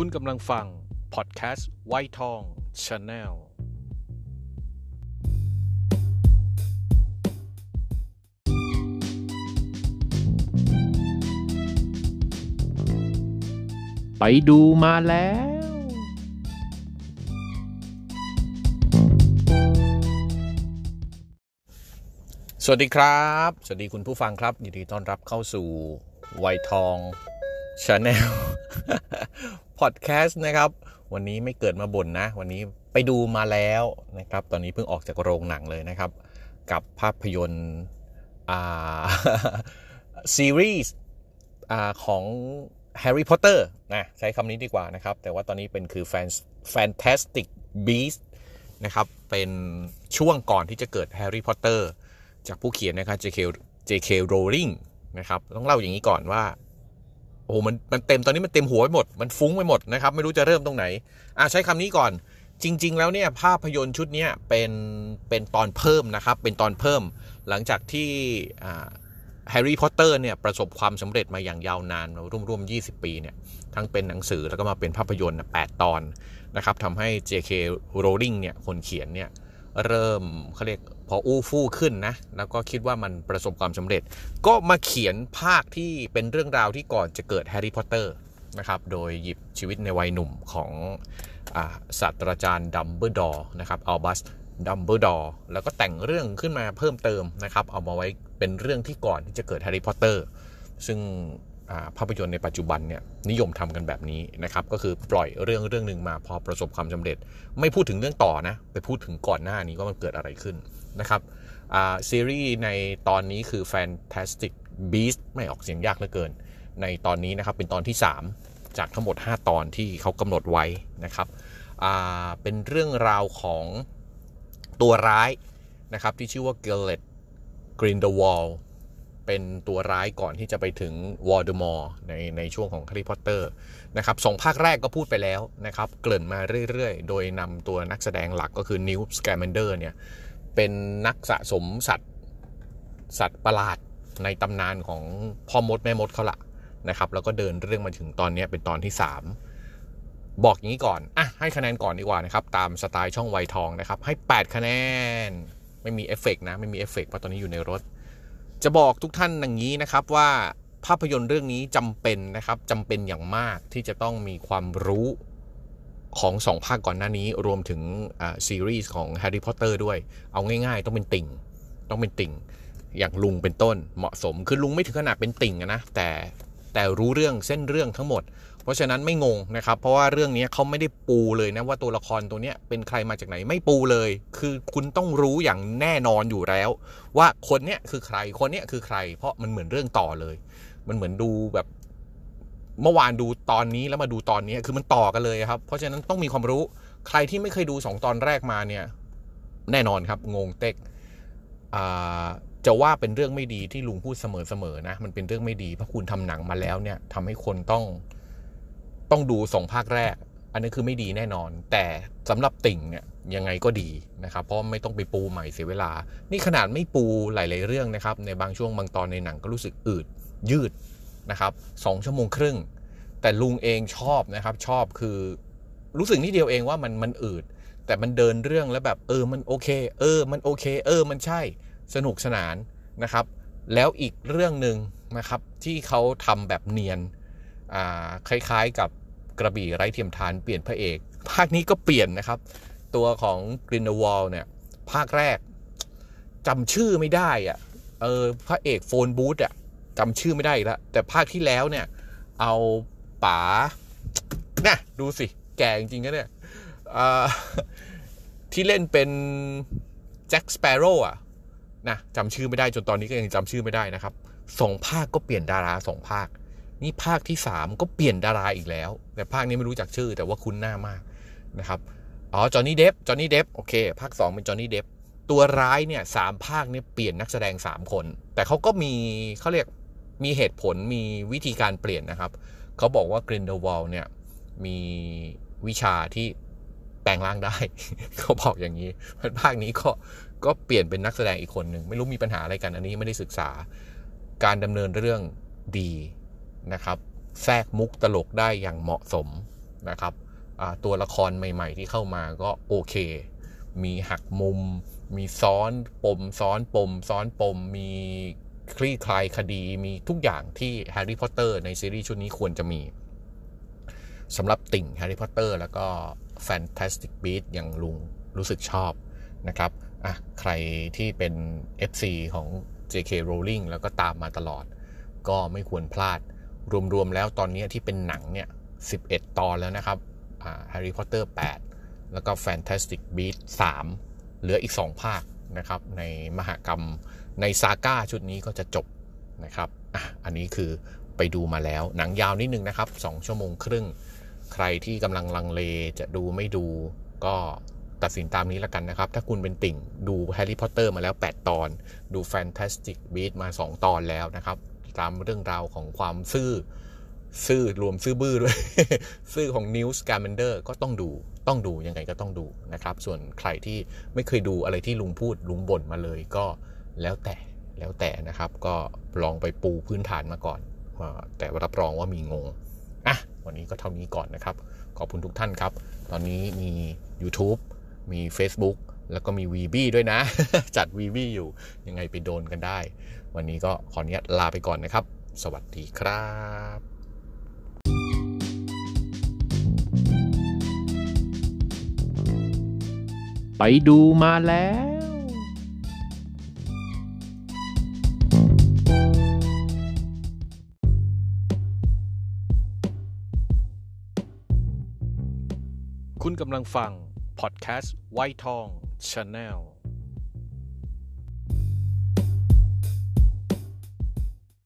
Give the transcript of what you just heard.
คุณกำลังฟัง พอดแคสต์วัยทอง Channel ไปดูมาแล้ว สวัสดีครับ สวัสดีคุณผู้ฟังครับยินดีต้อนรับเข้าสู่วัยทอง Channel พอดแคสต์นะครับ วันนี้ไม่เกิดมาบ่นนะ วันนี้ไปดูมาแล้วนะครับ ตอนนี้เพิ่งออกจากโรงหนังเลยนะครับ กับภาพยนตร์ซีรีส์ขอ่าของ Harry Potter นะใช้คำนี้ดีกว่านะครับ แต่ว่าตอนนี้เป็นคือ Fan- Fantastic Beasts นะครับเป็นช่วงก่อนที่จะเกิด Harry Potter จากผู้เขียนนะครับ JK JK Rowling นะครับ ต้องเล่าอย่างนี้ก่อนว่า โอ้โหมันมันเต็มตอนนี้มันเต็มหัวไปหมด มันฟุ้งไปหมดนะครับ ไม่รู้จะเริ่มตรงไหน อะใช้คำนี้ก่อน จริง ๆ แล้วเนี่ยภาพยนตร์ชุดนี้เป็นเป็นตอนเพิ่มนะครับ เป็นตอนเพิ่ม หลังจากที่แฮร์รี่พอตเตอร์เนี่ยประสบความสำเร็จมาอย่างยาวนานร่วมๆ 20 ปีเนี่ยทั้งเป็นหนังสือแล้วก็มาเป็นภาพยนตร์ 8 ตอนนะครับทำให้ J.K. Rowling เนี่ยคนเขียนเนี่ยเริ่มเขาเรียก พออู้ฟู่ขึ้นนะ แล้วก็คิดว่ามันประสบความสำเร็จ ก็มาเขียนภาคที่เป็นเรื่องราวที่ก่อนจะเกิดแฮร์รี่พอตเตอร์นะครับ โดยหยิบชีวิตในวัยหนุ่มของอศาสตราจารย์ดัมเบิลดอร์นะครับอัลบัสดัมเบิลดอร์แล้วก็แต่งเรื่องขึ้นมาเพิ่มเติมนะครับ เอามาไว้เป็นเรื่องที่ก่อนที่จะเกิดแฮร์รี่พอตเตอร์ซึ่ง ภาพยนตร์ในปัจจุบันเนี่ยนิยมทำกันแบบนี้นะครับก็คือปล่อยเรื่องเรื่องหนึ่งมาพอประสบความสำเร็จ ไม่พูดถึงเรื่องต่อนะไปพูดถึงก่อนหน้านี้ว่ามันเกิดอะไรขึ้นนะครับซีรีส์ในตอนนี้คือ Fantastic Beast ไม่ออกเสียงยากเหลือเกิน ในตอนนี้นะครับเป็นตอนที่ 3 จากทั้งหมด 5 ตอนที่เขากำหนดไว้นะครับเป็นเรื่องราวของตัวร้ายนะครับที่ชื่อว่า g i l l e t Grindelwald เป็นตัวร้ายก่อนที่จะไปถึงวอ l เดมอร์ในในช่วงของ Harry Potter นะครับสองภาคแรกก็พูดไปแล้วนะครับ เกริ่นมาเรื่อยๆ โดยนำตัวนักแสดงหลักก็คือ Newt Scamander เนี่ยเป็นนักสะสมสัตว์สัตว์ประหลาดในตำนานของพ่อมดแม่มดเขาละนะครับ แล้วก็เดินเรื่องมาถึงตอนนี้เป็นตอนที่ 3 บอกอย่างนี้ก่อน อะ ให้คะแนนก่อนดีกว่านะครับ ตามสไตล์ช่องไวทองนะครับ ให้ 8 คะแนน ไม่มีเอฟเฟกต์นะ ไม่มีเอฟเฟกต์เพราะตอนนี้อยู่ในรถ จะบอกทุกท่านอย่างนี้นะครับว่าภาพยนตร์เรื่องนี้จำเป็นนะครับจำเป็นอย่างมากที่จะต้องมีความรู้ของสองภาคก่อนหน้านี้ รวมถึงซีรีส์ของ Harry Potter ด้วย เอาง่าย ๆ ต้องเป็นติ่ง ต้องเป็นติ่ง อย่างลุงเป็นต้นเหมาะสม คือลุงไม่ถึงขนาดเป็นติ่งนะแต่แต่รู้เรื่องเส้นเรื่องทั้งหมด เพราะฉะนั้นไม่งงนะครับ เพราะว่าเรื่องนี้เขาไม่ได้ปูเลยนะว่าตัวละครตัวนี้เป็นใครมาจากไหนไม่ปูเลย คือคุณต้องรู้อย่างแน่นอนอยู่แล้ว ว่าคนเนี้ยคือใครคนเนี้ยคือใคร เพราะมันเหมือนเรื่องต่อเลย มันเหมือนดูแบบเมื่อวานดูตอนนี้แล้วมาดูตอนนี้คือมันต่อกันเลยครับ เพราะฉะนั้นต้องมีความรู้ใครที่ไม่เคยดู 2 ตอนแรกมาเนี่ย แน่นอนครับ งงเต็กจะว่าเป็นเรื่องไม่ดีที่ลุงพูดเสมอๆนะ มันเป็นเรื่องไม่ดีเพราะคุณทำหนังมาแล้วเนี่ยทำให้คนต้อง ต้องดูสองภาคแรก อันนี้คือไม่ดีแน่นอน แต่สำหรับติ่งเนี่ยยังไงก็ดีนะครับ เพราะไม่ต้องไปปูใหม่เสียเวลา นี่ขนาดไม่ปูหลาย ๆ เรื่องนะครับ ในบางช่วงบางตอนในหนังก็รู้สึกอืดยืดนะครับสองชั่วโมงครึ่ง แต่ลุงเองชอบนะครับชอบคือรู้สึกนิดเดียวเองว่ามันมันอืดแต่มันเดินเรื่องแล้วแบบเออมันโอเค เออมันโอเค เออมันใช่สนุกสนานนะครับ แล้วอีกเรื่องหนึ่งนะครับที่เขาทำแบบเนียนอ่าคล้ายๆกับ กระบี่ไร้เทียมทานเปลี่ยนพระเอก ภาคนี้ก็เปลี่ยนนะครับ ตัวของกรินวอลเนี่ย ภาคแรกจำชื่อไม่ได้อะเออพระเอกโฟนบูธอะจำชื่อไม่ได้แล้วแต่ภาคที่แล้วเนี่ย เอาป๋าน่ะดูสิ แก่จริงๆนะเนี่ยที่เล่นเป็นแจ็คสเปโร่อะนะจำชื่อไม่ได้จนตอนนี้ก็ยังจำชื่อไม่ได้นะครับสองภาคก็เปลี่ยนดาราสองภาค นี่ภาคที่สามก็เปลี่ยนดาราอีกแล้ว แต่ภาคนี้ไม่รู้จักชื่อ แต่ว่าคุ้นหน้ามากนะครับอ๋อจอห์นนี่เดฟจอห์นนี่เดฟโอเค ภาค 2 เป็นจอห์นนี่เดฟตัวร้ายเนี่ยสามภาคเนี่ยเปลี่ยนนักแสดง 3 คน แต่เขาก็มีเขาเรียกมีเหตุผลมีวิธีการเปลี่ยนนะครับ เขาบอกว่ากรินเดวอลเนี่ยมีวิชาที่แปลงร่างได้ เขาบอกอย่างนี้ภาคนี้ก็ก็เปลี่ยนเป็นนักแสดงอีกคนหนึ่ง ไม่รู้มีปัญหาอะไรกันอันนี้ไม่ได้ศึกษาการดำเนินเรื่องดี นะครับ แทรกมุกตลกได้อย่างเหมาะสมนะครับตัวละครใหม่ ๆ ที่เข้ามาก็โอเค มีหักมุม มีซ้อนปม ซ้อนปม ซ้อนปม มีคลี่คลายคดี มีทุกอย่างที่แฮร์รี่พอตเตอร์ในซีรีส์ชุดนี้ควรจะมีสำหรับติ่งแฮร์รี่พอตเตอร์แล้วก็ Fantastic Beasts อย่างลุงรู้สึกชอบนะครับอะใครที่เป็น FC ของ JK Rowling แล้วก็ตามมาตลอด ก็ไม่ควรพลาด รวมๆแล้วตอนนี้ที่เป็นหนังเนี่ย 11 ตอนแล้วนะครับอ่า Harry Potter 8แล้วก็ Fantastic Beast 3 เหลืออีก 2 ภาคนะครับ ในมหากรรมในซาก้าชุดนี้ก็จะจบนะครับอะอันนี้คือไปดูมาแล้ว หนังยาวนิดนึงนะครับ 2 ชั่วโมงครึ่ง ใครที่กำลังลังเลจะดูไม่ดูก็ตัดสินตามนี้แล้วกันนะครับ ถ้าคุณเป็นติ่งดูแฮร์รี่พอตเตอร์มาแล้ว 8 ตอน ดู Fantastic Beast มา 2 ตอนแล้วนะครับ ตามเรื่องราวของความซื่อ ซื่อรวมซื่อบื้อด้วย ซื่อของนิวท์ สคามันเดอร์ก็ต้องดูต้องดูยังไงก็ต้องดูนะครับ ส่วนใครที่ไม่เคยดูอะไรที่ลุงพูดลุงบ่นมาเลยก็แล้วแต่แล้วแต่นะครับ ก็ลองไปปูพื้นฐานมาก่อน แต่รับรองว่ามีงงอะวันนี้ก็เท่านี้ก่อนนะครับ ขอบคุณทุกท่านครับ ตอนนี้มี YouTube มี Facebook แล้วก็มี VB ด้วยนะ จัด VB อยู่ยังไงไปโดนกันได้ วันนี้ก็ขออนุญาตลาไปก่อนนะครับ สวัสดีครับไปดูมาแล้วคุณกำลังฟัง พอดแคสต์ไวทอง ชาแนล